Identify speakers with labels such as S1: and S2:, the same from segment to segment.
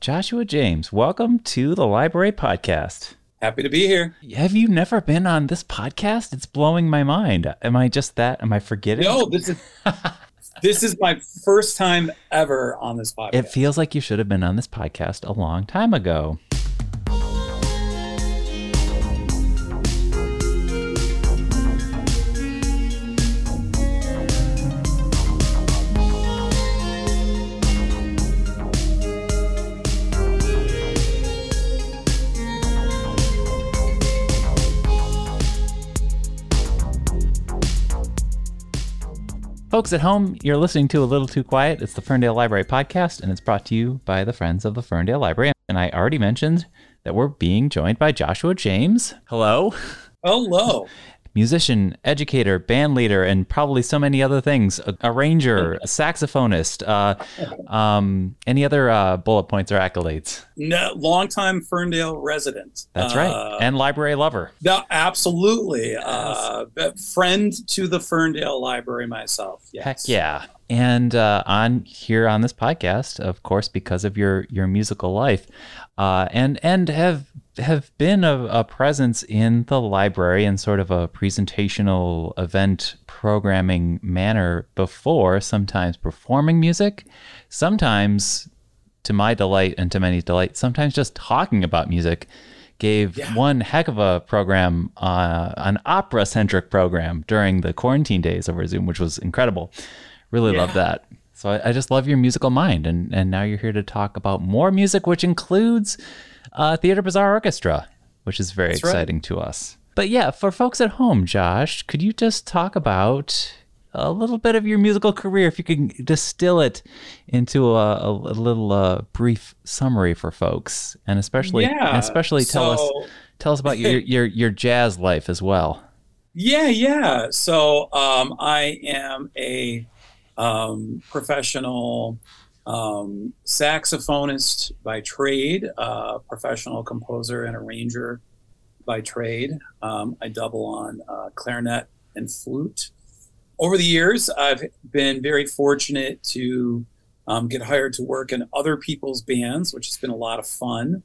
S1: Joshua James, welcome to the Library Podcast.
S2: Happy to be here.
S1: Have you never been on this podcast? It's blowing my mind. Am I just that? Am I forgetting?
S2: No, this is this is my first time ever on this podcast.
S1: It feels like you should have been on this podcast a long time ago. Folks at home, you're listening to A Little Too Quiet. It's the Ferndale Library podcast, and it's brought to you by the Friends of the Ferndale Library. And I already mentioned that we're being joined by Joshua James. Hello.
S2: Hello
S1: musician, educator, band leader, and probably so many other things. A arranger, a saxophonist. Uh, um, any other uh, bullet points or accolades?
S2: No, longtime Ferndale resident.
S1: That's right, uh, and library lover.
S2: No, absolutely. Uh, friend to the Ferndale Library myself. Yes.
S1: Heck yeah. And uh, on here on this podcast, of course, because of your your musical life, uh, and and have have been a, a, presence in the library in sort of a presentational event programming manner before, sometimes performing music, sometimes to my delight and to many delight, sometimes just talking about music. Gave yeah. one heck of a program, uh, an opera centric program during the quarantine days over Zoom, which was incredible. Really yeah. love that. So I, I, just love your musical mind. And, and now you're here to talk about more music, which includes uh, Theater Bizarre Orchestra, which is very That's exciting right. to us. But yeah, for folks at home, Josh, could you just talk about a little bit of your musical career, if you can distill it into a, a, a little uh, brief summary for folks, and especially, yeah. especially tell so, us tell us about your, your your jazz life as well.
S2: Yeah, yeah. So um, I am a um, professional um, saxophonist by trade, uh, professional composer and arranger by trade. Um, I double on uh, clarinet and flute. Over the years, I've been very fortunate to um, get hired to work in other people's bands, which has been a lot of fun.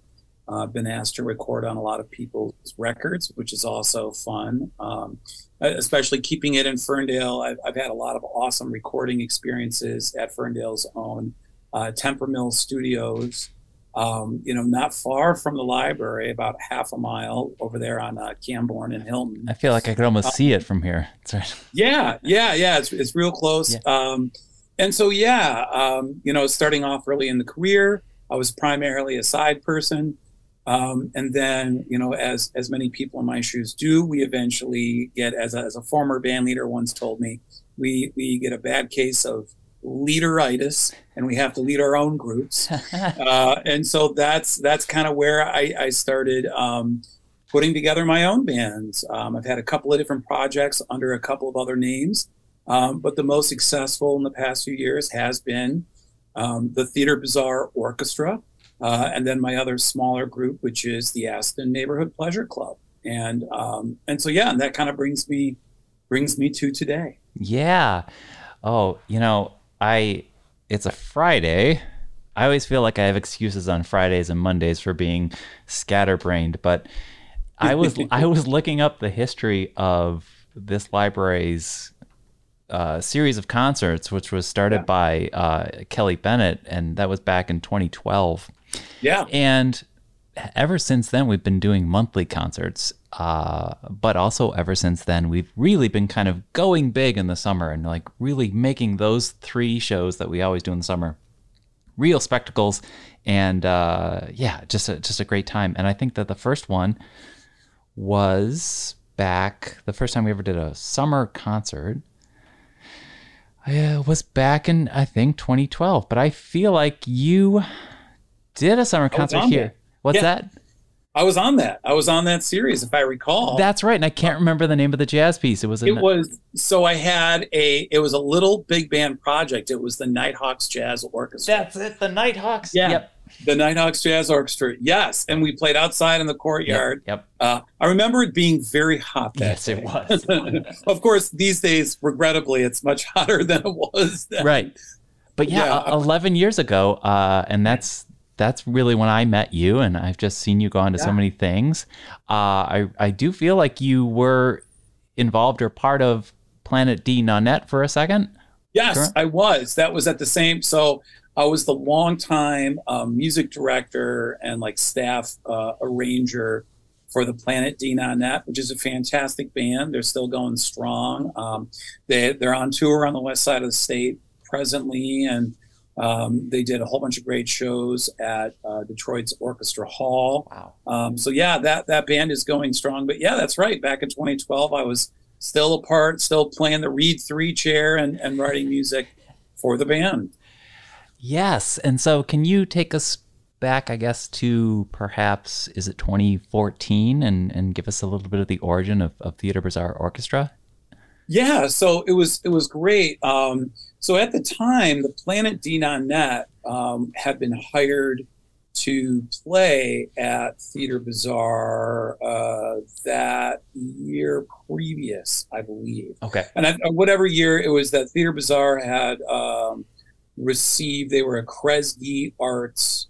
S2: Uh, I've been asked to record on a lot of people's records, which is also fun. Um, especially keeping it in Ferndale, I've, I've, had a lot of awesome recording experiences at Ferndale's own uh, Tempermill Studios, um, you know, not far from the library, about half a mile over there on uh, Camborne and Hilton.
S1: I feel like I could almost uh, see it from here.
S2: yeah, yeah, yeah. It's, it's real close. Yeah. Um, and so, yeah, um, you know, starting off early in the career, I was primarily a side person. Um, and then, you know, as as many people in my shoes do, we eventually get, as a, as a former band leader once told me, we we get a bad case of leaderitis and we have to lead our own groups. Uh, and so that's that's kind of where i, I started um, putting together my own bands. Um, i've had a couple of different projects under a couple of other names. Um, but the most successful in the past few years has been um, the theater Bizarre orchestra uh, and then my other smaller group which is the aston neighborhood pleasure club and um, and so yeah and that kind of brings me brings me to today
S1: yeah oh you know I it's a Friday. I always feel like I have excuses on Fridays and Mondays for being scatterbrained, but I was I was looking up the history of this library's uh, series of concerts, which was started yeah. by uh, Kelly Bennett, and that was back in 2012.
S2: Yeah,
S1: and ever since then, we've been doing monthly concerts. Uh, but also, ever since then, we've really been kind of going big in the summer and like really making those three shows that we always do in the summer real spectacles. And uh, yeah, just a, just a great time. And I think that the first one was back the first time we ever did a summer concert. Uh, was back in I think 2012, but I feel like you did a summer concert here. What's yeah. that?
S2: I was on that. I was on that series, if I recall.
S1: That's right, and I can't remember the name of the jazz piece. It was.
S2: it was so I had a. It was a little big band project. It was the Nighthawks Jazz Orchestra.
S1: That's it. The Nighthawks.
S2: Yeah. Yep. The Nighthawks Jazz Orchestra. Yes, and we played outside in the courtyard.
S1: Yep. yep.
S2: Uh, I remember it being very hot.
S1: yes,
S2: day.
S1: it was.
S2: of course, these days, regrettably, it's much hotter than it was. Then.
S1: Right. But yeah, yeah. 11 years ago, uh, and that's that's really when I met you, and I've just seen you go on to yeah. so many things. Uh, I I do feel like you were involved or part of Planet D Nonet for a second.
S2: Yes, Correct? I was. That was at the same. So I was the longtime um, music director and like staff uh, arranger for the Planet D Nonet, which is a fantastic band. They're still going strong. Um, they they're on tour on the west side of the state presently, and um, they did a whole bunch of great shows at uh, Detroit's Orchestra Hall. Wow. Um, so yeah, that that band is going strong. But yeah, that's right. Back in 2012, I was still a part, still playing the Reed three chair and, and writing music for the band.
S1: Yes. And so can you take us back, I guess, to perhaps, is it 2014 and, and give us a little bit of the origin of, of Theater Bizarre Orchestra?
S2: Yeah, so it was it was great. Um, so at the time, the Planet D Nonet um, had been hired to play at Theater Bizarre uh, that year previous, I believe.
S1: Okay.
S2: And I, whatever year it was that Theater Bizarre had um, received, they were a Kresge Arts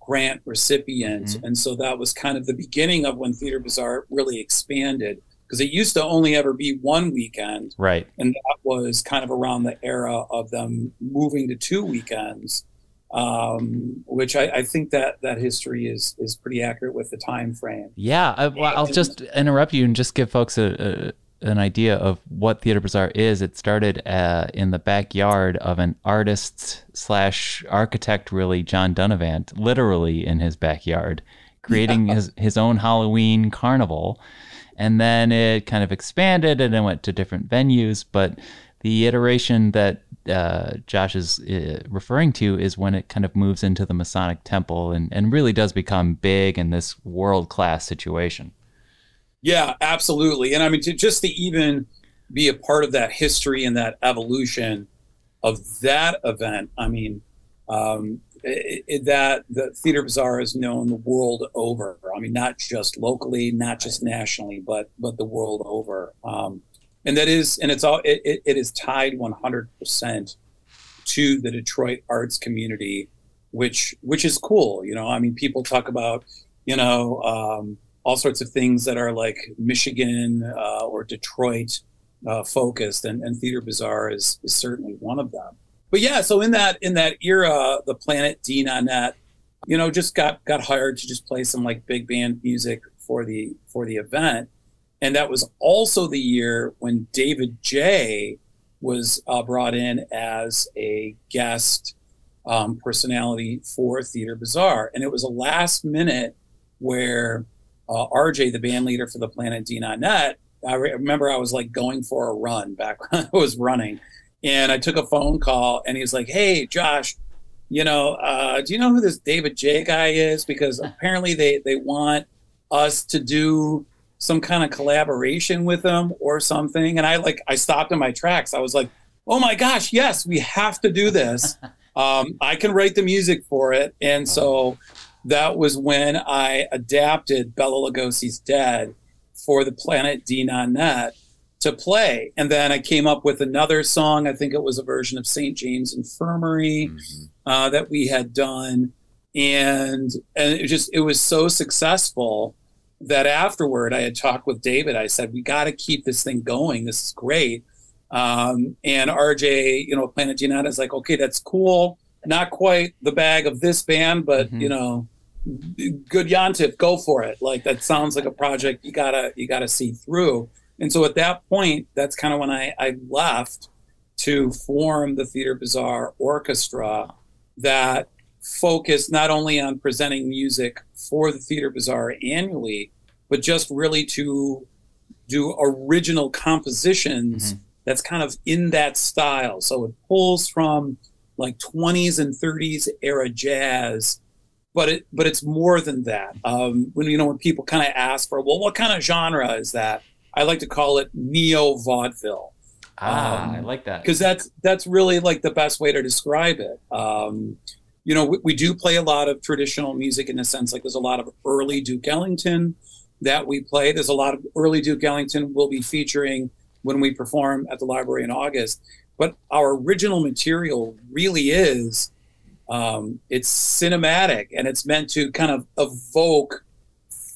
S2: grant recipient. Mm-hmm. And so that was kind of the beginning of when Theater Bizarre really expanded because it used to only ever be one weekend.
S1: Right.
S2: And that was kind of around the era of them moving to two weekends um, which I, I, think that that history is is pretty accurate with the time frame.
S1: Yeah, I, well, I'll just interrupt you and just give folks a, a, an idea of what Theater Bizarre is. It started uh, in the backyard of an artist slash architect, really John Dunivant, literally in his backyard, creating yeah. his his own Halloween carnival, and then it kind of expanded and it went to different venues, but the iteration that uh, Josh is uh, referring to is when it kind of moves into the Masonic Temple and, and really does become big in this world class situation.
S2: Yeah, absolutely. And I mean, to, just to even be a part of that history and that evolution of that event, I mean, um, it, it, that the Theater bizarre is known the world over. I mean, not just locally, not just nationally, but but the world over. Um, and that is and it's all it, it, it is tied 100% to the detroit arts community which which is cool you know i mean people talk about you know um, all sorts of things that are like michigan uh, or detroit uh, focused and, and theater bizarre is, is certainly one of them but yeah so in that in that era the planet d nonet you know just got got hired to just play some like big band music for the for the event and that was also the year when David J was uh, brought in as a guest um, personality for Theater Bizarre, And it was a last minute where uh, RJ, the band leader for the Planet D Nonet, I re- remember I was like going for a run back when I was running. And I took a phone call and he's like, Hey, Josh, you know, uh, do you know who this David J guy is? Because apparently they, they want us to do some kind of collaboration with them or something. And I like I stopped in my tracks. I was like, oh my gosh, yes, we have to do this. um, I can write the music for it. And so that was when I adapted Bela Lugosi's Dead for the Planet D Nonet to play. And then I came up with another song. I think it was a version of St. James Infirmary mm-hmm. uh, that we had done. And and it just it was so successful that afterward I had talked with David. I said, we got to keep this thing going. This is great. Um, and RJ, you know, Planet D Nonet is like, okay, that's cool. Not quite the bag of this band, but mm-hmm. you know, good Yontif, go for it. Like that sounds like a project you gotta you gotta see through. And so at that point, that's kind of when I, I left to form the Theater Bizarre Orchestra that focused not only on presenting music for the Theater Bizarre annually, but just really to do original compositions mm-hmm. that's kind of in that style. So it pulls from like 20s and 30s era jazz, but it but it's more than that. Um, when you know when people kind of ask for, well, what kind of genre is that? I like to call it neo vaudeville.
S1: Ah, um, I like that
S2: because that's that's really like the best way to describe it. Um, you know, we, we, do play a lot of traditional music in a sense like there's a lot of early Duke Ellington that we play. There's a lot of early Duke Ellington we'll be featuring when we perform at the library in August. But our original material really is Um, it's cinematic and it's meant to kind of evoke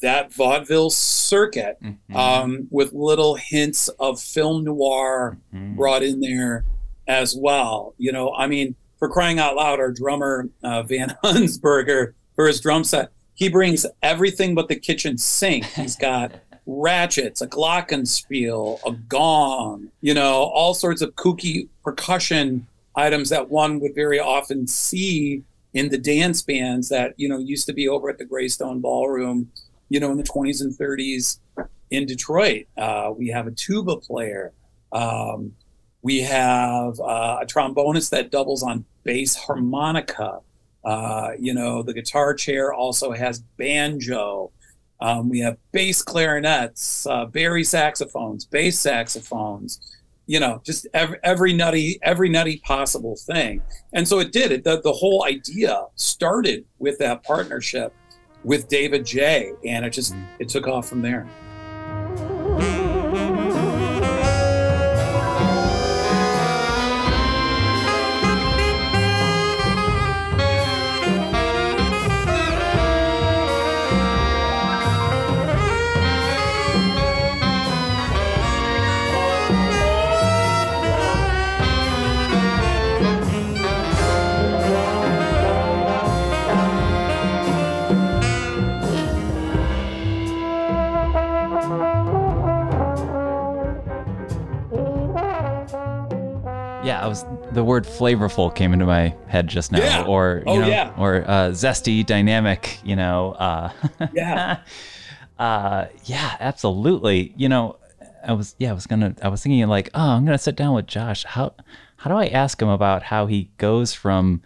S2: that vaudeville circuit mm-hmm. um, with little hints of film noir mm-hmm. brought in there as well. You know, I mean, for crying out loud, our drummer uh, Van Hunsberger for his drum set, he brings everything but the kitchen sink. He's got ratchets, a glockenspiel, a gong, you know, all sorts of kooky percussion items that one would very often see in the dance bands that, you know, used to be over at the Greystone Ballroom, you know, in the 20s and 30s in Detroit. Uh, we have a tuba player. Um, we have uh, a trombonist that doubles on bass harmonica. Uh, you know, the guitar chair also has banjo. Um, we have bass clarinets, uh, bari saxophones, bass saxophones. You know, just every, every nutty, every nutty possible thing. And so it did. It the, the whole idea started with that partnership with David J, and it just mm. it took off from there.
S1: The word flavorful came into my head just now,
S2: yeah.
S1: or you
S2: oh,
S1: know,
S2: yeah.
S1: or uh, zesty, dynamic. You know, uh,
S2: yeah,
S1: uh, yeah, absolutely. You know, I was yeah, I was gonna, I was thinking like, oh, I'm gonna sit down with Josh. How how do I ask him about how he goes from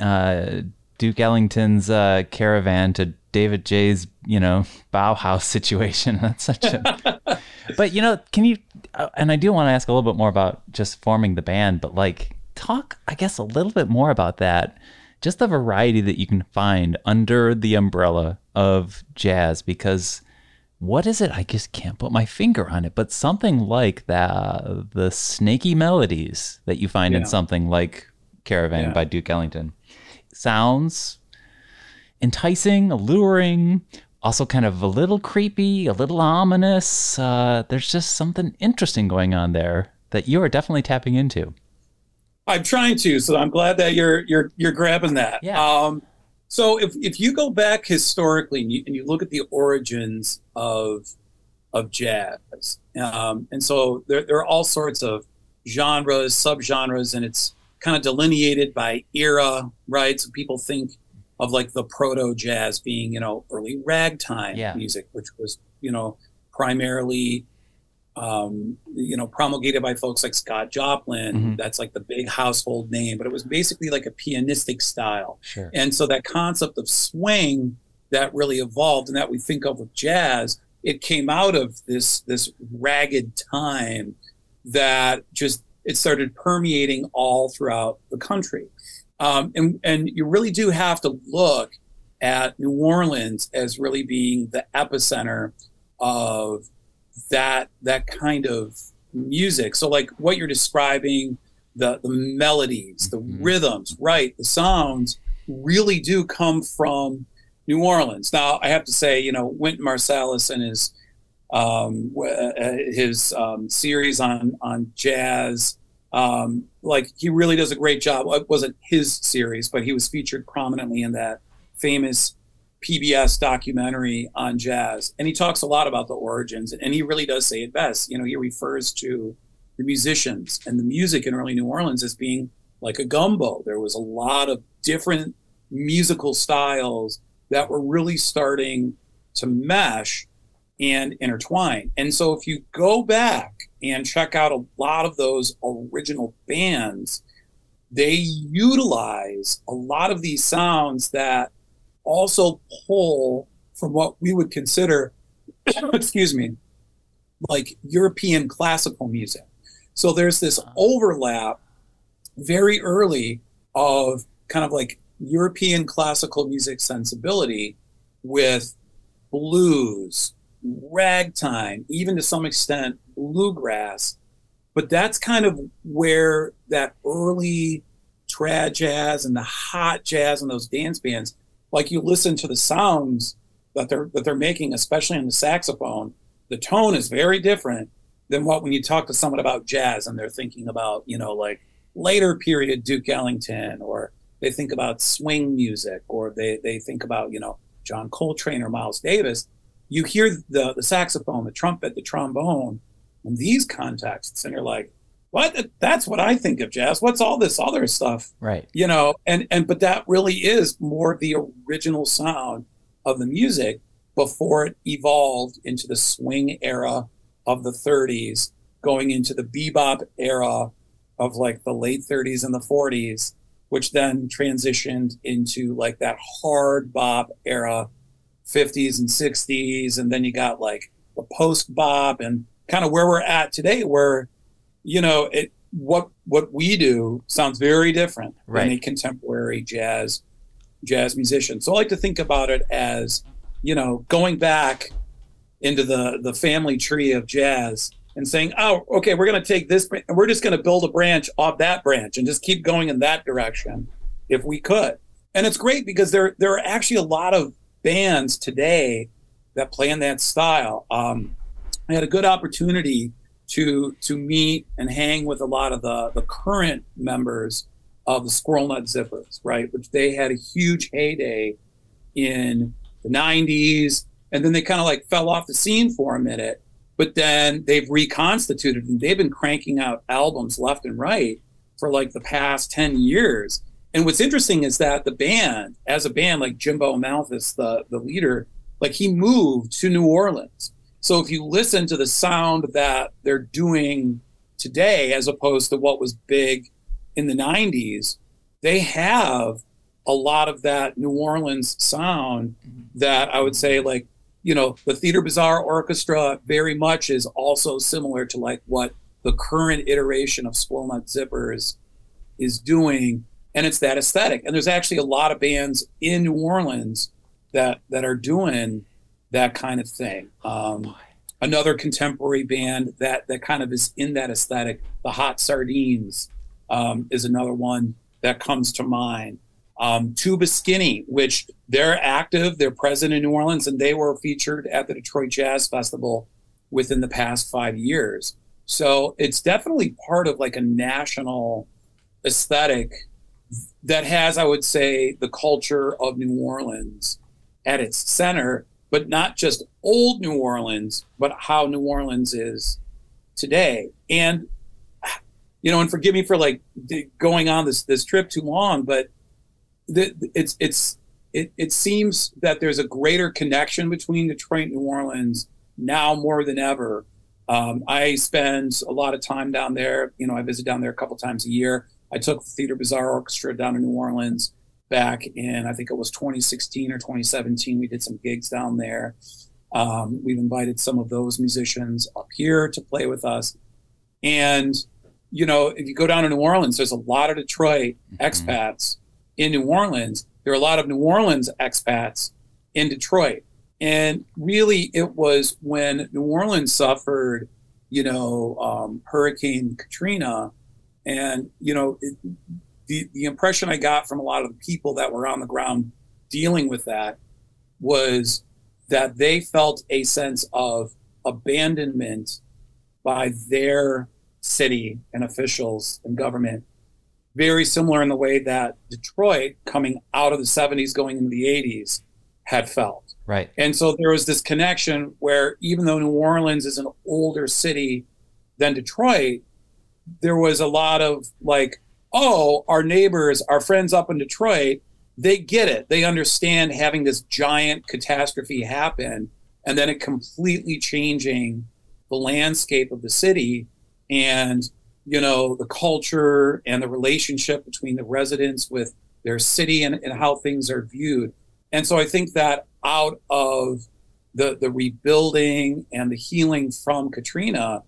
S1: uh, Duke Ellington's uh, caravan to David J's, you know, Bauhaus situation? That's such a. but you know, can you uh, and I do want to ask a little bit more about just forming the band, but like talk, I guess, a little bit more about that. Just the variety that you can find under the umbrella of jazz, because what is it? I just can't put my finger on it, but something like the the snaky melodies that you find yeah. in something like Caravan yeah. by Duke Ellington sounds enticing, alluring, also kind of a little creepy, a little ominous. Uh, there's just something interesting going on there that you are definitely tapping into.
S2: I'm trying to, so I'm glad that you're you're you're grabbing that.
S1: Yeah.
S2: Um, so if if you go back historically and you, and you look at the origins of of jazz, um, and so there there are all sorts of genres, subgenres, and it's kind of delineated by era, right? So people think of like the proto jazz being, you know, early ragtime
S1: yeah.
S2: music, which was, you know, primarily, um, you know, promulgated by folks like Scott Joplin. Mm-hmm. That's like the big household name, but it was basically like a pianistic style.
S1: Sure.
S2: And so that concept of swing that really evolved and that we think of with jazz, it came out of this this ragged time that just it started permeating all throughout the country. Um, and, and you really do have to look at New Orleans as really being the epicenter of that that kind of music. So like what you're describing, the the melodies, the mm-hmm. rhythms, right, the sounds really do come from New Orleans. Now I have to say, you know, Wynton Marsalis and his um, uh, his um, series on on jazz um, like he really does a great job. It wasn't his series, but he was featured prominently in that famous PBS documentary on jazz. And he talks a lot about the origins, and he really does say it best. You know, he refers to the musicians and the music in early New Orleans as being like a gumbo. There was a lot of different musical styles that were really starting to mesh and intertwine. And so if you go back and check out a lot of those original bands, they utilize a lot of these sounds that also pull from what we would consider, excuse me, like European classical music. So there's this overlap very early of kind of like European classical music sensibility with blues, ragtime, even to some extent bluegrass. But that's kind of where that early trad jazz and the hot jazz and those dance bands, like you listen to the sounds that they're that they're making, especially on the saxophone, the tone is very different than what when you talk to someone about jazz and they're thinking about, you know, like later period Duke Ellington or they think about swing music or they, they think about, you know, John Coltrane or Miles Davis. You hear the, the saxophone, the trumpet, the trombone in these contexts, and you're like, what? That's what I think of jazz. What's all this other stuff?
S1: Right.
S2: You know, and, and but that really is more the original sound of the music before it evolved into the swing era of the 30s, going into the bebop era of like the late 30s and the 40s, which then transitioned into like that hard bop era, 50s and 60s. And then you got like the post bop and kind of where we're at today, where, you know, it, what what we do sounds very different right. than a contemporary jazz jazz musician. So I like to think about it as, you know, going back into the the family tree of jazz and saying, "Oh, okay, we're going to take this and we're just going to build a branch off that branch and just keep going in that direction if we could." And it's great because there there are actually a lot of bands today that play in that style. Um, I had a good opportunity to to meet and hang with a lot of the the current members of the Squirrel Nut Zippers, right? Which they had a huge heyday in the 90s, and then they kind of like fell off the scene for a minute. But then they've reconstituted and they've been cranking out albums left and right for like the past 10 years. And what's interesting is that the band, as a band, like Jimbo Mathus, the, the leader, like he moved to New Orleans. So if you listen to the sound that they're doing today, as opposed to what was big in the 90s, they have a lot of that New Orleans sound mm-hmm. that I would say, like, you know, the Theater Bizarre Orchestra very much is also similar to like what the current iteration of Squirrel Nut Zippers is doing. And it's that aesthetic. And there's actually a lot of bands in New Orleans that that are doing that kind of thing. Um, another contemporary band that that kind of is in that aesthetic, the Hot Sardines um, is another one that comes to mind. Um, Tuba Skinny, which they're active, they're present in New Orleans, and they were featured at the Detroit Jazz Festival within the past five years. So it's definitely part of like a national aesthetic that has, I would say, the culture of New Orleans at its center, but not just old New Orleans, but how New Orleans is today. And you know, and forgive me for like going on this this trip too long, but the, it's it's it, it seems that there's a greater connection between Detroit and New Orleans now more than ever. Um, I spend a lot of time down there. You know, I visit down there a couple times a year. I took the Theater Bizarre Orchestra down to New Orleans back in I think it was 2016 or 2017. We did some gigs down there. Um, we've invited some of those musicians up here to play with us, and you know, if you go down to New Orleans, there's a lot of Detroit mm-hmm. expats in New Orleans. There are a lot of New Orleans expats in Detroit. And really, it was when New Orleans suffered, you know, um, Hurricane Katrina. And, you know, it, the, the impression I got from a lot of the people that were on the ground dealing with that was that they felt a sense of abandonment by their city and officials and government. Very similar in the way that Detroit, coming out of the 70s, going into the 80s, had felt.
S1: Right.
S2: And so there was this connection where even though New Orleans is an older city than Detroit, there was a lot of like, oh, our neighbors, our friends up in Detroit, they get it. They understand having this giant catastrophe happen and then it completely changing the landscape of the city and you know the culture and the relationship between the residents with their city and, and how things are viewed and so i think that out of the the rebuilding and the healing from katrina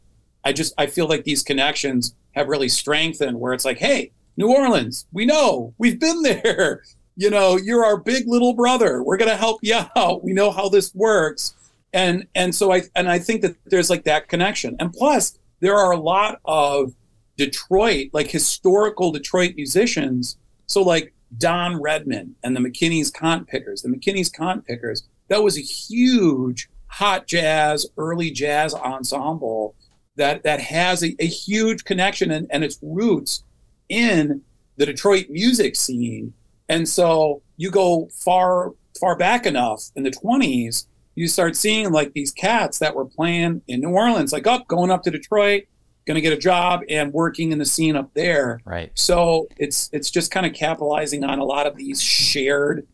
S2: i just i feel like these connections have really strengthened where it's like hey new orleans we know we've been there. You know you're our big little brother. We're going to help you out. We know how this works. And and so i and i think that there's like that connection. And plus there are a lot of Detroit, like historical Detroit musicians. So like Don Redman and the McKinney's Cotton Pickers, the McKinney's Cotton Pickers, that was a huge hot jazz, early jazz ensemble that that has a, a huge connection and, and its roots in the Detroit music scene. And so you go far far back enough in the 20s, you start seeing like these cats that were playing in New Orleans, like up, oh, going up to Detroit, going to get a job and working in the scene up there.
S1: Right.
S2: So it's it's just kind of capitalizing on a lot of these shared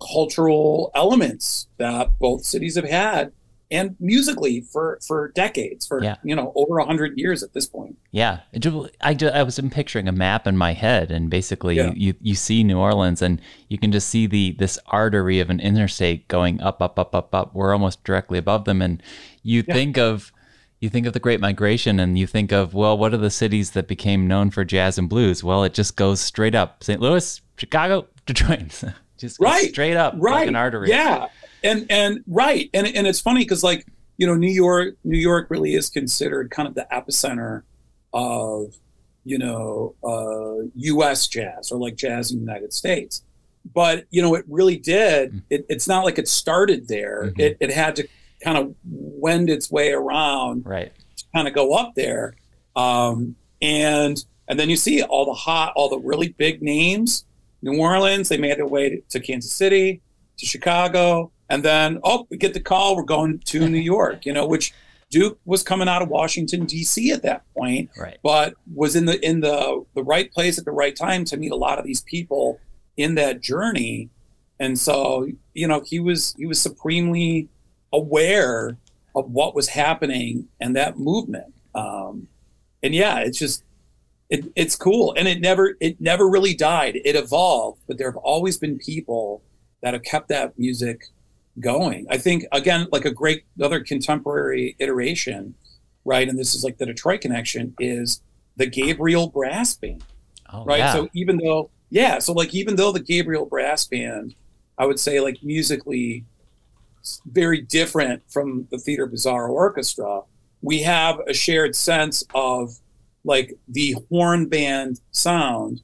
S2: cultural elements that both cities have had and musically for for decades for yeah. you know over 100 years at this point.
S1: Yeah. I, just, I was picturing a map in my head and basically yeah. you, you see new orleans and you can just see the this artery of an interstate going up up up up up. We're almost directly above them. And you yeah. think of you think of the great migration and you think of well what are the cities that became known for jazz and blues? Well it just goes straight up. St louis chicago detroit. Just right. straight up right like an artery.
S2: Yeah and and right. And and it's funny because like you know new york new york really is considered kind of the epicenter of you know uh, us jazz or like jazz in the united states. But you know it really did mm. it, it's not like it started there. Mm-hmm. it, it had to kind of wend its way around
S1: right.
S2: to kind of go up there. Um, and and then you see all the hot all the really big names. New orleans they made their way to, to kansas city to chicago and then oh we get the call we're going to new york you know which duke was coming out of washington d.c at that point
S1: right.
S2: but was in the in the the right place at the right time to meet a lot of these people in that journey. And so you know he was he was supremely aware of what was happening and that movement. Um and yeah it's just it, it's cool. And it never it never really died. It evolved but there have always been people that have kept that music going. I think again, like a great other contemporary iteration, right? And this is like the Detroit connection is the Gabriel Brass Band, oh, right? Yeah. So even though, yeah, so like even though the Gabriel Brass Band, I would say like musically very different from the Theater Bizarre Orchestra, we have a shared sense of like the horn band sound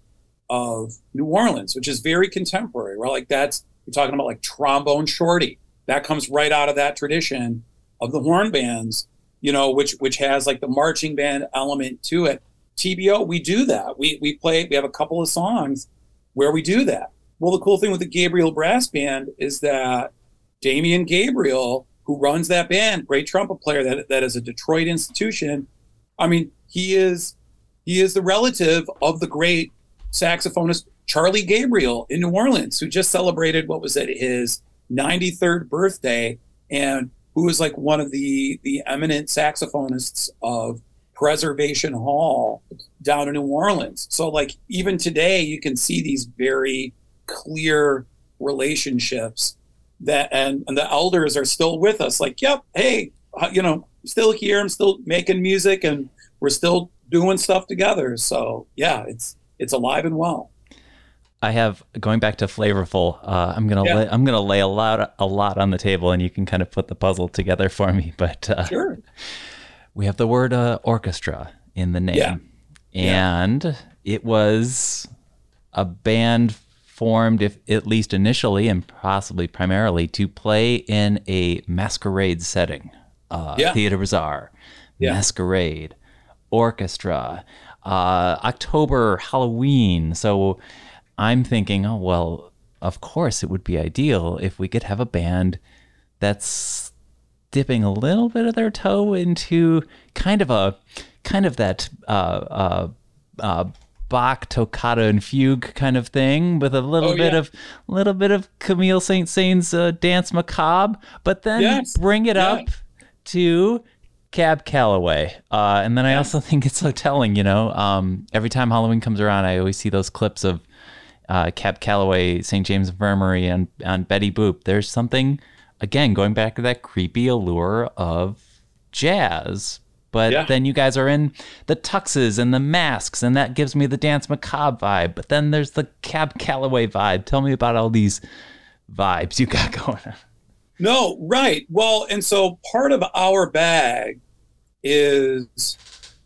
S2: of New Orleans, which is very contemporary. Right, like that's you're talking about like trombone shorty, that comes right out of that tradition of the horn bands, you know, which which has like the marching band element to it. TBO, we do that. We we play. We have a couple of songs where we do that. Well, the cool thing with the Gabriel Brass Band is that Damian Gabriel, who runs that band, great trumpet player that that is a Detroit institution. I mean, he is he is the relative of the great saxophonist Charlie Gabriel in New Orleans, who just celebrated what was it his 93rd birthday and who was like one of the the eminent saxophonists of Preservation Hall down in New Orleans. So like even today you can see these very clear relationships that and, and the elders are still with us. Like yep hey uh, you know still here I'm still making music and we're still doing stuff together. So yeah it's it's alive and well
S1: I have going back to flavorful. Uh, I'm gonna yeah. lay, I'm gonna lay a lot a lot on the table, and you can kind of put the puzzle together for me. But uh,
S2: sure,
S1: we have the word uh, orchestra in the name, yeah. and yeah. it was a band formed, if at least initially and possibly primarily, to play in a masquerade setting. Uh. Theater Bizarre, masquerade, orchestra, uh, October, Halloween. So I'm thinking, oh, well, of course it would be ideal if we could have a band that's dipping a little bit of their toe into kind of a kind of that uh, uh, uh, Bach toccata and fugue kind of thing with a little oh, bit yeah. of little bit of Camille Saint Saëns uh, Danse Macabre, but then yes. bring it yeah. up to Cab Calloway. Uh, and then I also think it's so telling, you know, um, every time Halloween comes around, I always see those clips of uh, Cab Calloway, St. James Infirmary, and on Betty Boop. There's something, again, going back to that creepy allure of jazz. But yeah. then you guys are in the tuxes and the masks, and that gives me the Danse Macabre vibe. But then there's the Cab Calloway vibe. Tell me about all these vibes you got going on.
S2: No, right. Well, and so part of our bag is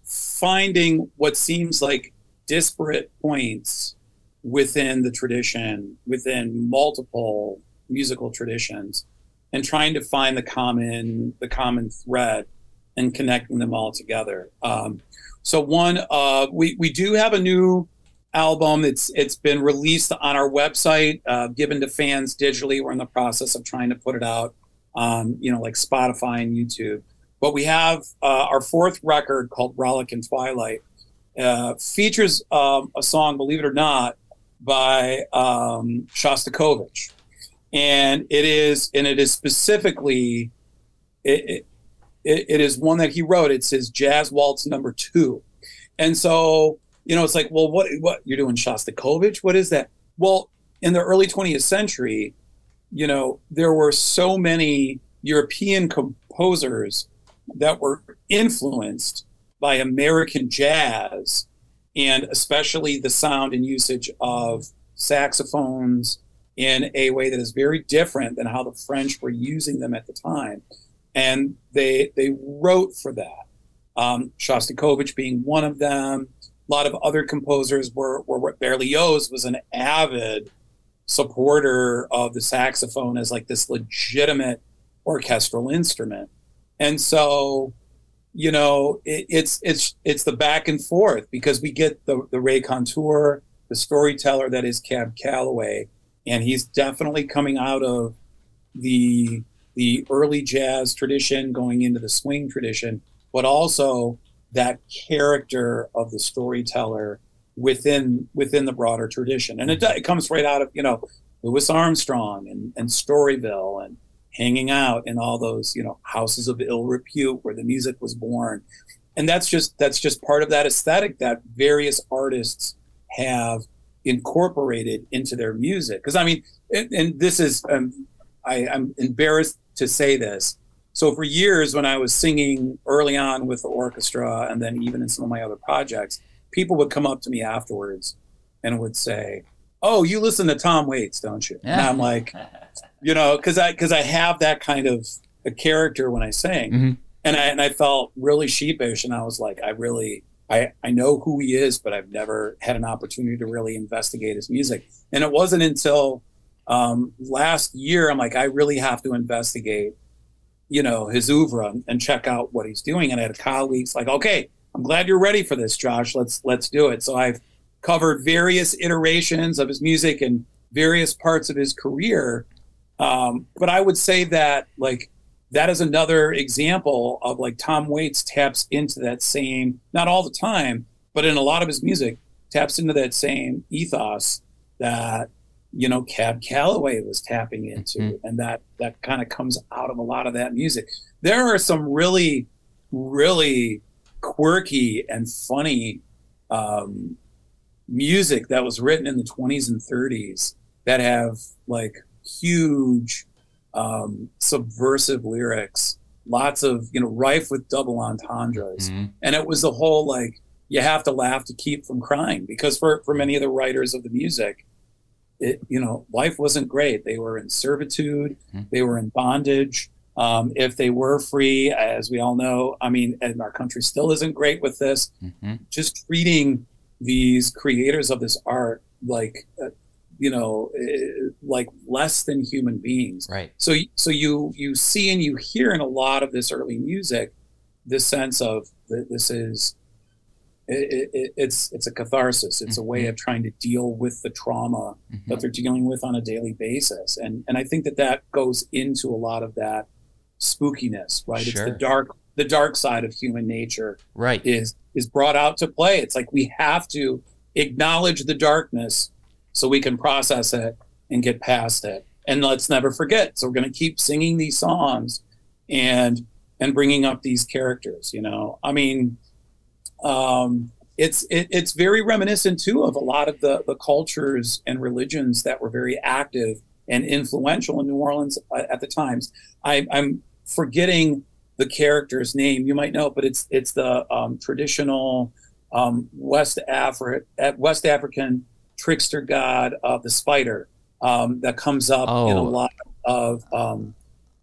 S2: finding what seems like disparate points within the tradition, within multiple musical traditions, and trying to find the common the common thread and connecting them all together. Um, so one, uh, we we do have a new album. It's it's been released on our website, uh, given to fans digitally. We're in the process of trying to put it out, on, you know, like Spotify and YouTube. But we have uh, our fourth record called Relic in Twilight. Uh, features um, a song, believe it or not, by um, Shostakovich, and it is and it is specifically it, it, it is one that he wrote. It's his jazz waltz number two, and so you know it's like, well, what what you're doing Shostakovich? What is that? Well, in the early 20th century, you know there were so many European composers that were influenced by American jazz and especially the sound and usage of saxophones in a way that is very different than how the French were using them at the time. And they they wrote for that. Um, Shostakovich being one of them. A lot of other composers were, were Berlioz was an avid supporter of the saxophone as like this legitimate orchestral instrument. And so you know, it, it's it's it's the back and forth because we get the the raconteur, the storyteller that is Cab Calloway, and he's definitely coming out of the the early jazz tradition, going into the swing tradition, but also that character of the storyteller within within the broader tradition, and it, it comes right out of you know Louis Armstrong and, and Storyville and hanging out in all those you know houses of ill repute where the music was born. And that's just that's just part of that aesthetic that various artists have incorporated into their music. Because i mean and, and this is um, I, i'm embarrassed to say this. So for years when i was singing early on with the orchestra and then even in some of my other projects people would come up to me afterwards and would say oh you listen to tom waits don't you? And i'm like you know, because I because I have that kind of a character when I sing, mm-hmm. and I and I felt really sheepish, and I was like, I really. I, I know who he is, but I've never had an opportunity to really investigate his music. And it wasn't until um, last year I'm like, I really have to investigate, you know, his oeuvre and check out what he's doing. And I had colleagues like, okay, I'm glad you're ready for this, Josh. Let's let's do it. So I've covered various iterations of his music and various parts of his career um, but I would say that like that is another example of like Tom Waits taps into that same, not all the time, but in a lot of his music, taps into that same ethos that you know Cab Calloway was tapping into, mm-hmm. and that that kind of comes out of a lot of that music. There are some really, really quirky and funny um, music that was written in the 20s and 30s that have like huge um, subversive lyrics, lots of you know rife with double entendres, mm-hmm. and it was the whole like you have to laugh to keep from crying because for for many of the writers of the music, it you know life wasn't great. They were in servitude, mm-hmm. they were in bondage. Um, if they were free, as we all know, I mean, and our country still isn't great with this. Mm-hmm. Just treating these creators of this art like uh, you know eh, like less than human beings
S1: right
S2: so so you you see and you hear in a lot of this early music this sense of this is it, it, it's it's a catharsis it's mm-hmm. a way mm-hmm. of trying to deal with the trauma mm-hmm. that they're dealing with on a daily basis and and i think that that goes into a lot of that spookiness right sure. it's the dark the dark side of human nature
S1: right
S2: is is brought out to play it's like we have to acknowledge the darkness so we can process it and get past it. And let's never forget. So we're going to keep singing these songs and and bringing up these characters. You know, I mean, um, it's it, it's very reminiscent too of a lot of the the cultures and religions that were very active and influential in New Orleans at the times. I, I'm forgetting the character's name. You might know, but it's it's the um, traditional um, West Afri- West African trickster god of the spider um, that comes up oh. in a oh. lot of um,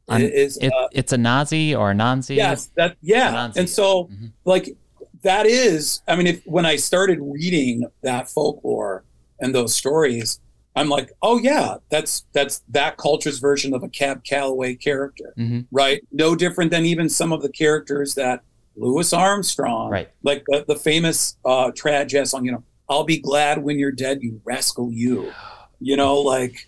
S1: is it, uh, it's Anansi or a Nanzi.
S2: Yes, that yeah. And so mm-hmm. like that is, I mean, if when I started reading that folklore and those stories, I'm like, oh yeah, that's that's that culture's version of a Cab Calloway character, mm-hmm. right? No different than even some of the characters that Louis Armstrong,
S1: right?
S2: Like the, the famous uh, jazz song, you know, "I'll be glad when you're dead, you rascal, you." You know, like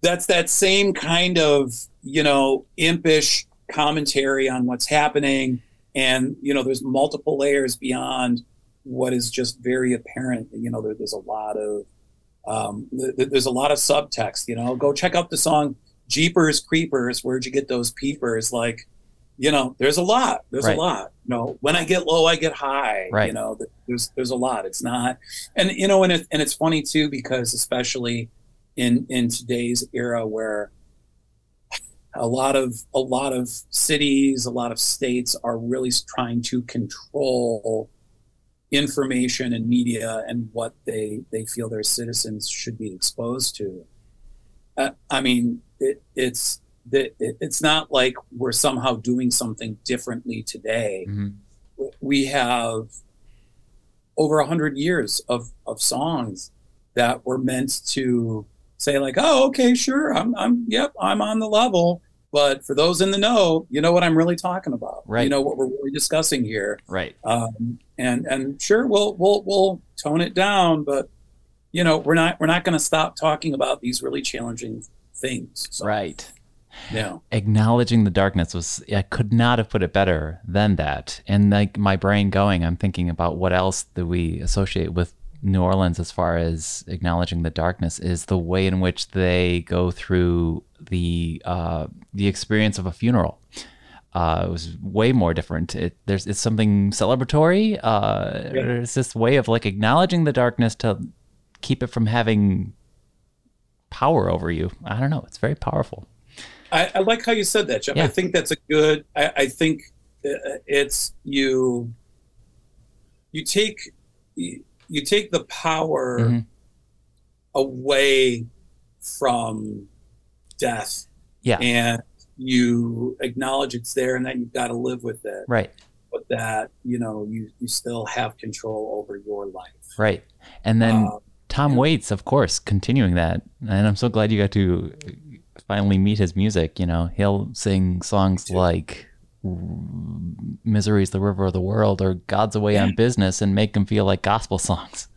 S2: that's that same kind of you know impish commentary on what's happening, and you know, there's multiple layers beyond what is just very apparent. You know, there, there's a lot of um, th- there's a lot of subtext. You know, go check out the song "Jeepers Creepers." Where'd you get those peepers? Like, you know, there's a lot. There's right. a lot. You know, when I get low, I get high.
S1: Right.
S2: You know, there's there's a lot. It's not, and you know, and it, and it's funny too because especially in in today's era where a lot of a lot of cities, a lot of states are really trying to control information and media and what they they feel their citizens should be exposed to. Uh, I mean, it, it's it, it's not like we're somehow doing something differently today. Mm-hmm. We have over a hundred years of of songs that were meant to say like, oh, okay, sure, I'm, I'm, yep, I'm on the level. But for those in the know, you know what I'm really talking about.
S1: Right.
S2: You know what we're really discussing here.
S1: Right.
S2: Um, and and sure, we'll we'll we'll tone it down, but you know we're not we're not going to stop talking about these really challenging things.
S1: So, right.
S2: Yeah.
S1: Acknowledging the darkness was I could not have put it better than that. And like my brain going, I'm thinking about what else do we associate with New Orleans as far as acknowledging the darkness is the way in which they go through the uh, the experience of a funeral. Uh, it was way more different. It, there's it's something celebratory. Uh, yeah. It's this way of like acknowledging the darkness to keep it from having power over you. I don't know. It's very powerful.
S2: I, I like how you said that, Jeff. Yeah. I think that's a good. I, I think uh, it's you. You take you take the power mm-hmm. away from death.
S1: Yeah.
S2: And you acknowledge it's there and that you've got to live with it.
S1: Right.
S2: But that, you know, you, you still have control over your life.
S1: Right. And then um, Tom yeah. Waits, of course, continuing that. And I'm so glad you got to finally meet his music. You know, he'll sing songs like Misery's the River of the World or God's Away on Business and make them feel like gospel songs.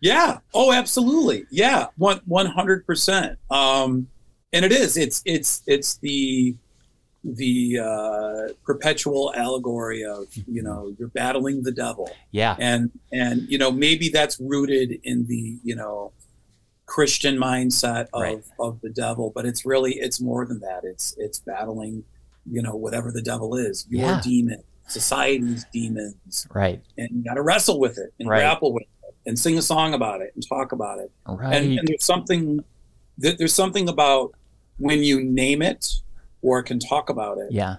S2: Yeah. Oh, absolutely. Yeah. One one hundred percent. Um, and it is. It's it's it's the the uh, perpetual allegory of you know you're battling the devil.
S1: Yeah.
S2: And and you know maybe that's rooted in the you know Christian mindset of right. of the devil, but it's really it's more than that. It's it's battling you know, whatever the devil is, your yeah. demon, society's demons.
S1: Right.
S2: And you got to wrestle with it and right. grapple with it and sing a song about it and talk about it.
S1: Right.
S2: And, and there's something, that there's something about when you name it or can talk about it.
S1: Yeah.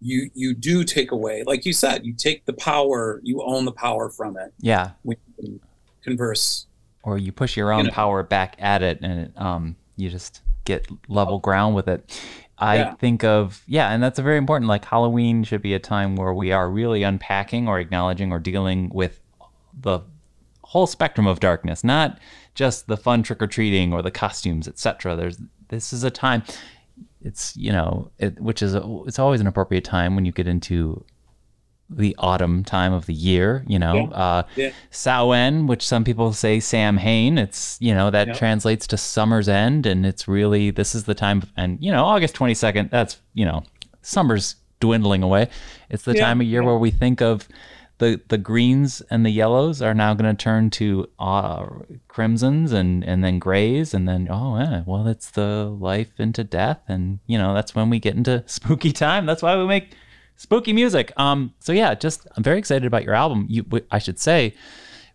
S2: You, you do take away, like you said, you take the power, you own the power from it.
S1: Yeah.
S2: When you converse.
S1: Or you push your own you know, power back at it and it, um, you just get level ground with it. I yeah. think of yeah, and that's a very important. Like Halloween should be a time where we are really unpacking or acknowledging or dealing with the whole spectrum of darkness, not just the fun trick or treating or the costumes, etc. There's this is a time. It's you know it, which is a, it's always an appropriate time when you get into the autumn time of the year, you know. Yeah. Uh, yeah. Samhain, which some people say Sam Samhain, it's, you know, that translates to summer's end. And it's really, this is the time, and, you know, August 22nd, that's, you know, summer's dwindling away. It's the yeah. time of year where we think of the, the greens and the yellows are now going to turn to uh, crimsons and, and then grays. And then, oh, yeah, well, it's the life into death. And, you know, that's when we get into spooky time. That's why we make spooky music. Um, so yeah, just I'm very excited about your album. You, I should say,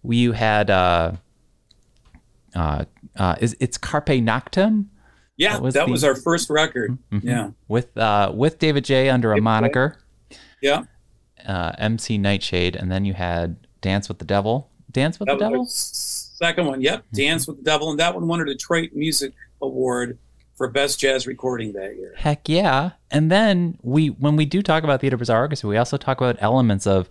S1: you had uh, uh, uh, is it's Carpe Noctem.
S2: Yeah, that was, that the, was our first record. Mm-hmm. Yeah,
S1: with uh, with David J under a moniker.
S2: Yeah.
S1: Uh, MC Nightshade, and then you had Dance with the Devil. Dance with
S2: that
S1: the Devil.
S2: Second one, yep. Mm-hmm. Dance with the Devil, and that one won a Detroit Music Award for best jazz recording that year.
S1: Heck yeah! And then we, when we do talk about Theater Bizarre Orchestra, we also talk about elements of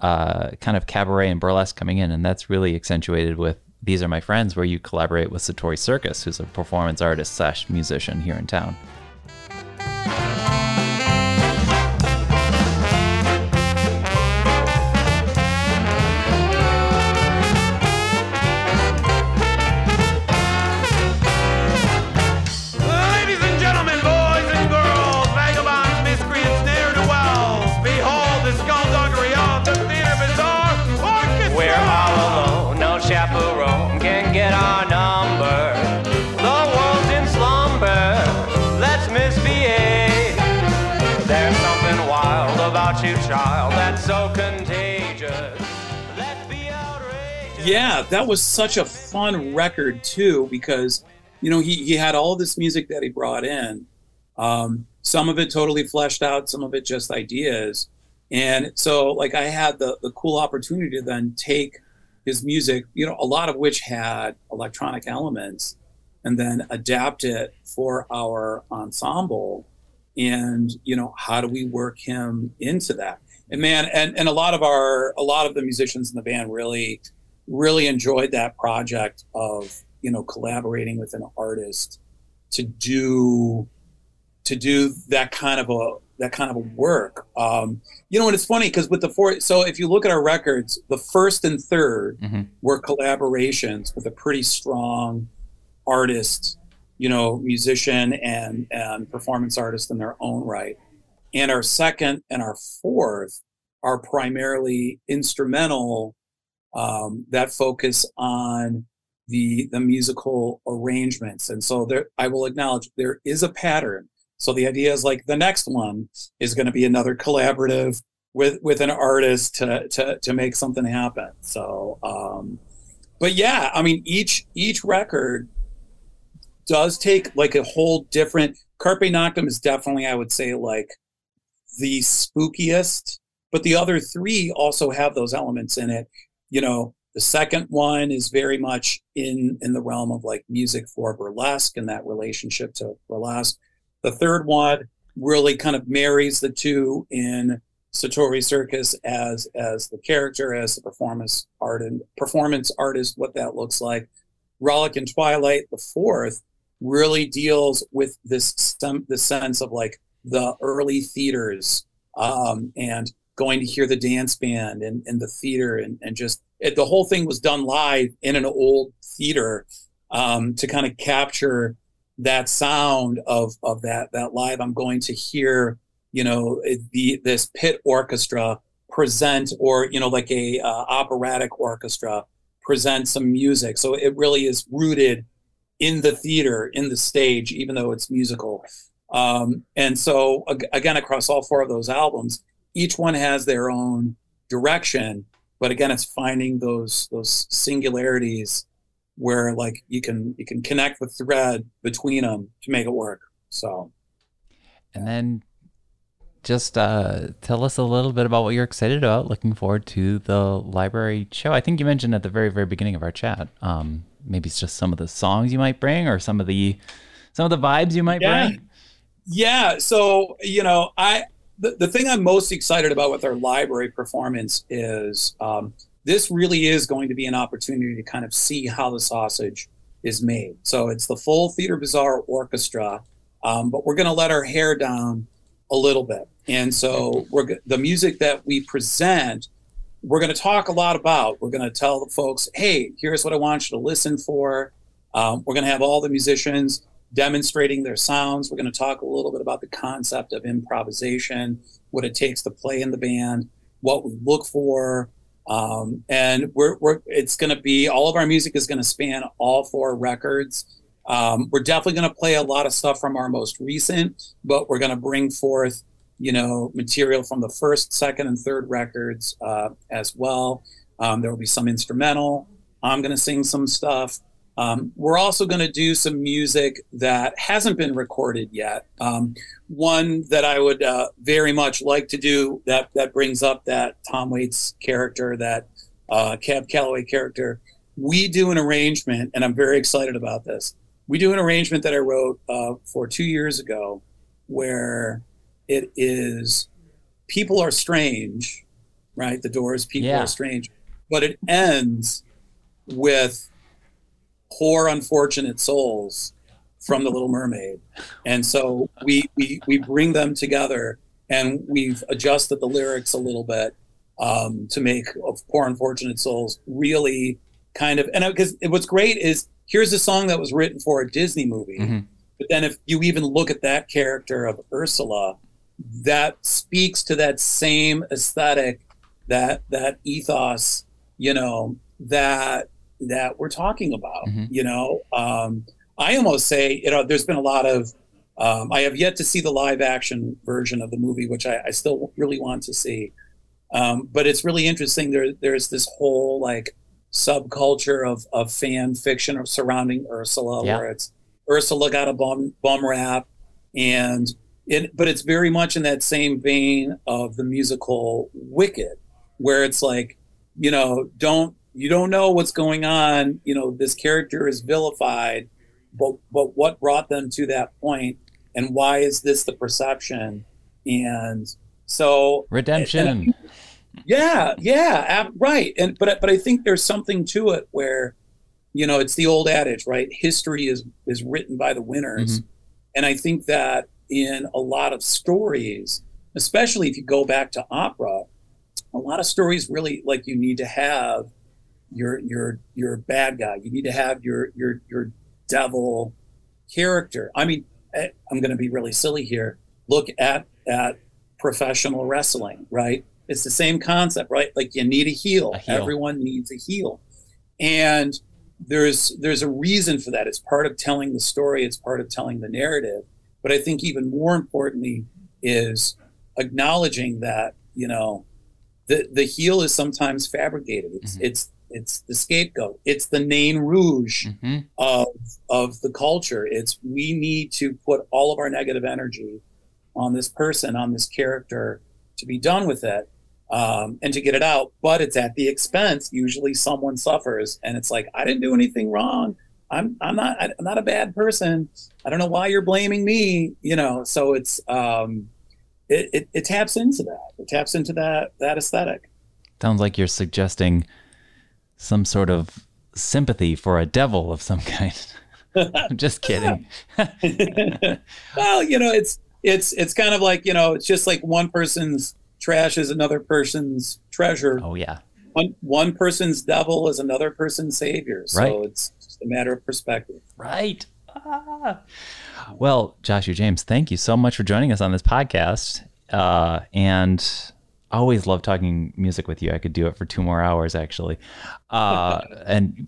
S1: uh, kind of cabaret and burlesque coming in, and that's really accentuated with "These Are My Friends," where you collaborate with Satori Circus, who's a performance artist slash musician here in town.
S2: Yeah, that was such a fun record too because you know he he had all this music that he brought in. Um, some of it totally fleshed out, some of it just ideas. And so like I had the the cool opportunity to then take his music, you know, a lot of which had electronic elements, and then adapt it for our ensemble. And you know, how do we work him into that? And man, and and a lot of our a lot of the musicians in the band really really enjoyed that project of you know collaborating with an artist to do to do that kind of a that kind of a work um, you know and it's funny because with the four so if you look at our records the first and 3rd mm-hmm. were collaborations with a pretty strong artist you know musician and and performance artist in their own right and our second and our fourth are primarily instrumental um, that focus on the the musical arrangements. And so there, I will acknowledge there is a pattern. So the idea is like the next one is going to be another collaborative with with an artist to to to make something happen. So, um, but yeah, I mean each each record does take like a whole different. Carpe Noctem is definitely, I would say, like the spookiest, but the other three also have those elements in it you know, the second one is very much in in the realm of like music for burlesque and that relationship to burlesque. The third one really kind of marries the two in Satori Circus as as the character, as the performance art and performance artist, what that looks like. Rollick and Twilight, the fourth, really deals with this some the sense of like the early theaters um, and going to hear the dance band and, and the theater and, and just it, the whole thing was done live in an old theater um, to kind of capture that sound of of that that live. I'm going to hear you know the this pit orchestra present or you know like a uh, operatic orchestra present some music. So it really is rooted in the theater in the stage even though it's musical. Um, and so again across all four of those albums each one has their own direction but again it's finding those those singularities where like you can you can connect the thread between them to make it work so.
S1: And then just uh, tell us a little bit about what you're excited about looking forward to the library show. I think you mentioned at the very very beginning of our chat um, maybe it's just some of the songs you might bring or some of the some of the vibes you might
S2: yeah.
S1: bring.
S2: Yeah so you know i the, the thing I'm most excited about with our library performance is um, this really is going to be an opportunity to kind of see how the sausage is made. So it's the full Theater Bizarre orchestra, um, but we're going to let our hair down a little bit. And so we're the music that we present, we're going to talk a lot about. We're going to tell the folks, hey, here's what I want you to listen for. Um, we're going to have all the musicians demonstrating their sounds. We're going to talk a little bit about the concept of improvisation, what it takes to play in the band, what we look for. Um, and we're, we're it's going to be all of our music is going to span all four records. Um, we're definitely going to play a lot of stuff from our most recent, but we're going to bring forth, you know, material from the first, second, and third records uh, as well. Um, there will be some instrumental. I'm going to sing some stuff. Um, we're also going to do some music that hasn't been recorded yet. Um, one that I would uh, very much like to do that that brings up that Tom Waits character, that uh, Cab Calloway character. We do an arrangement, and I'm very excited about this. We do an arrangement that I wrote uh, for two years ago, where it is people are strange, right? The Doors, People
S1: Yeah.
S2: Are Strange, but it ends with poor unfortunate souls from the Little Mermaid, and so we we we bring them together and we've adjusted the lyrics a little bit um, to make of poor unfortunate souls really kind of and because what's great is here's a song that was written for a Disney movie,
S1: Mhm.
S2: but then if you even look at that character of Ursula, that speaks to that same aesthetic, that that ethos, you know, that that we're talking about.
S1: Mhm.
S2: You know, um, I almost say, you know, there's been a lot of. Um, I have yet to see the live action version of the movie, which I, I still really want to see. Um, but it's really interesting. There, there's this whole like subculture of, of fan fiction of surrounding Ursula,
S1: Yeah.
S2: where it's Ursula got a bum bum rap, and it, but it's very much in that same vein of the musical Wicked, where it's like, you know, don't you don't know what's going on. You know, this character is vilified, but but what brought them to that point, and why is this the perception? And so
S1: Redemption.
S2: and- yeah, yeah, right. And but but I think there's something to it where, you know, it's the old adage, right? History is is written by the winners, mm-hmm. and I think that in a lot of stories, especially if you go back to opera, a lot of stories really like you need to have your your your bad guy. You need to have your your your devil character. I mean, eh, I'm going to be really silly here. Look at at professional wrestling, right? It's the same concept, right? Like you need a heel.
S1: A heel.
S2: Everyone needs a heel, and there's there's a reason for that. It's part of telling the story. It's part of telling the narrative. But I think even more importantly is acknowledging that you know the the heel is sometimes fabricated. It's
S1: Mhm.
S2: it's it's the scapegoat. It's the name rouge
S1: hmm
S2: of of the culture. It's we need to put all of our negative energy on this person, on this character, to be done with it um, and to get it out. But it's at the expense. Usually, someone suffers, and it's like I didn't do anything wrong. I'm I'm not I'm not a bad person. I don't know why you're blaming me. You know, so it's um, it, it it taps into that. It taps into that that aesthetic.
S1: Sounds like you're suggesting some sort of sympathy for a devil of some kind. I'm just kidding.
S2: well, you know, it's it's it's kind of like you know, it's just like one person's trash is another person's treasure.
S1: Oh yeah.
S2: One one person's devil is another person's savior. So
S1: Right.
S2: it's just a matter of perspective.
S1: Right. Ah. Well, Joshua James, thank you so much for joining us on this podcast. Uh, and always love talking music with you. I could do it for two more hours, actually. Uh, and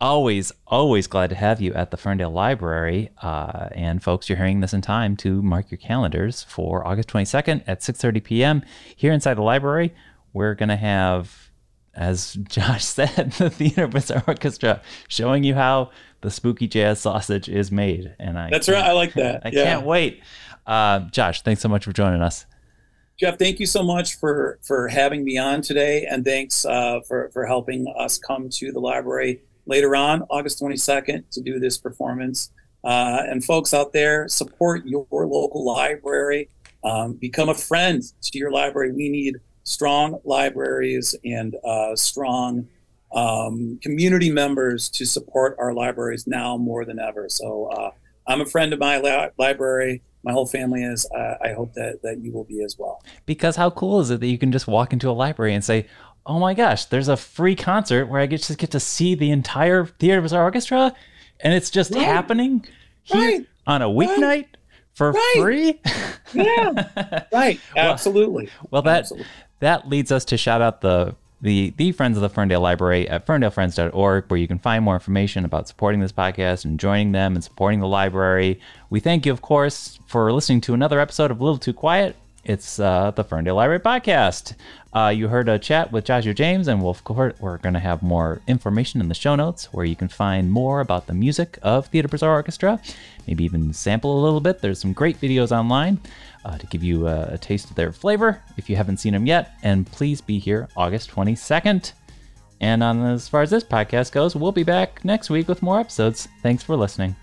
S1: always, always glad to have you at the Ferndale Library. Uh, and folks, you're hearing this in time to mark your calendars for August 22nd at 6:30 p.m. here inside the library. We're gonna have, as Josh said, the Theater Bizarre Orchestra showing you how the spooky jazz sausage is made. And I
S2: That's right. I like that.
S1: I
S2: yeah.
S1: can't wait. Uh, Josh, thanks so much for joining us.
S2: Jeff, thank you so much for for having me on today, and thanks uh, for for helping us come to the library later on August 22nd to do this performance. Uh, and folks out there, support your local library. Um, become a friend to your library. We need strong libraries and uh, strong um, community members to support our libraries now more than ever. So uh, I'm a friend of my li- library. My whole family is. Uh, I hope that that you will be as well.
S1: Because how cool is it that you can just walk into a library and say, "Oh my gosh, there's a free concert where I get just get to see the entire Theater Bizarre Orchestra, and it's just
S2: Right.
S1: happening here
S2: Right.
S1: on a weeknight for
S2: Right.
S1: free."
S2: Yeah. right. Absolutely.
S1: Well, that
S2: Absolutely.
S1: that leads us to shout out the the the friends of the Ferndale Library at ferndalefriends.org, where you can find more information about supporting this podcast and joining them and supporting the library. We thank you, of course, for listening to another episode of Little Too Quiet. It's uh, the Ferndale Library podcast. Uh, you heard a chat with Joshua James, and we'll, course, we're going to have more information in the show notes where you can find more about the music of Theater Bizarre Orchestra. Maybe even sample a little bit. There's some great videos online uh, to give you a, a taste of their flavor if you haven't seen them yet. And please be here August 22nd. And on as far as this podcast goes, we'll be back next week with more episodes. Thanks for listening.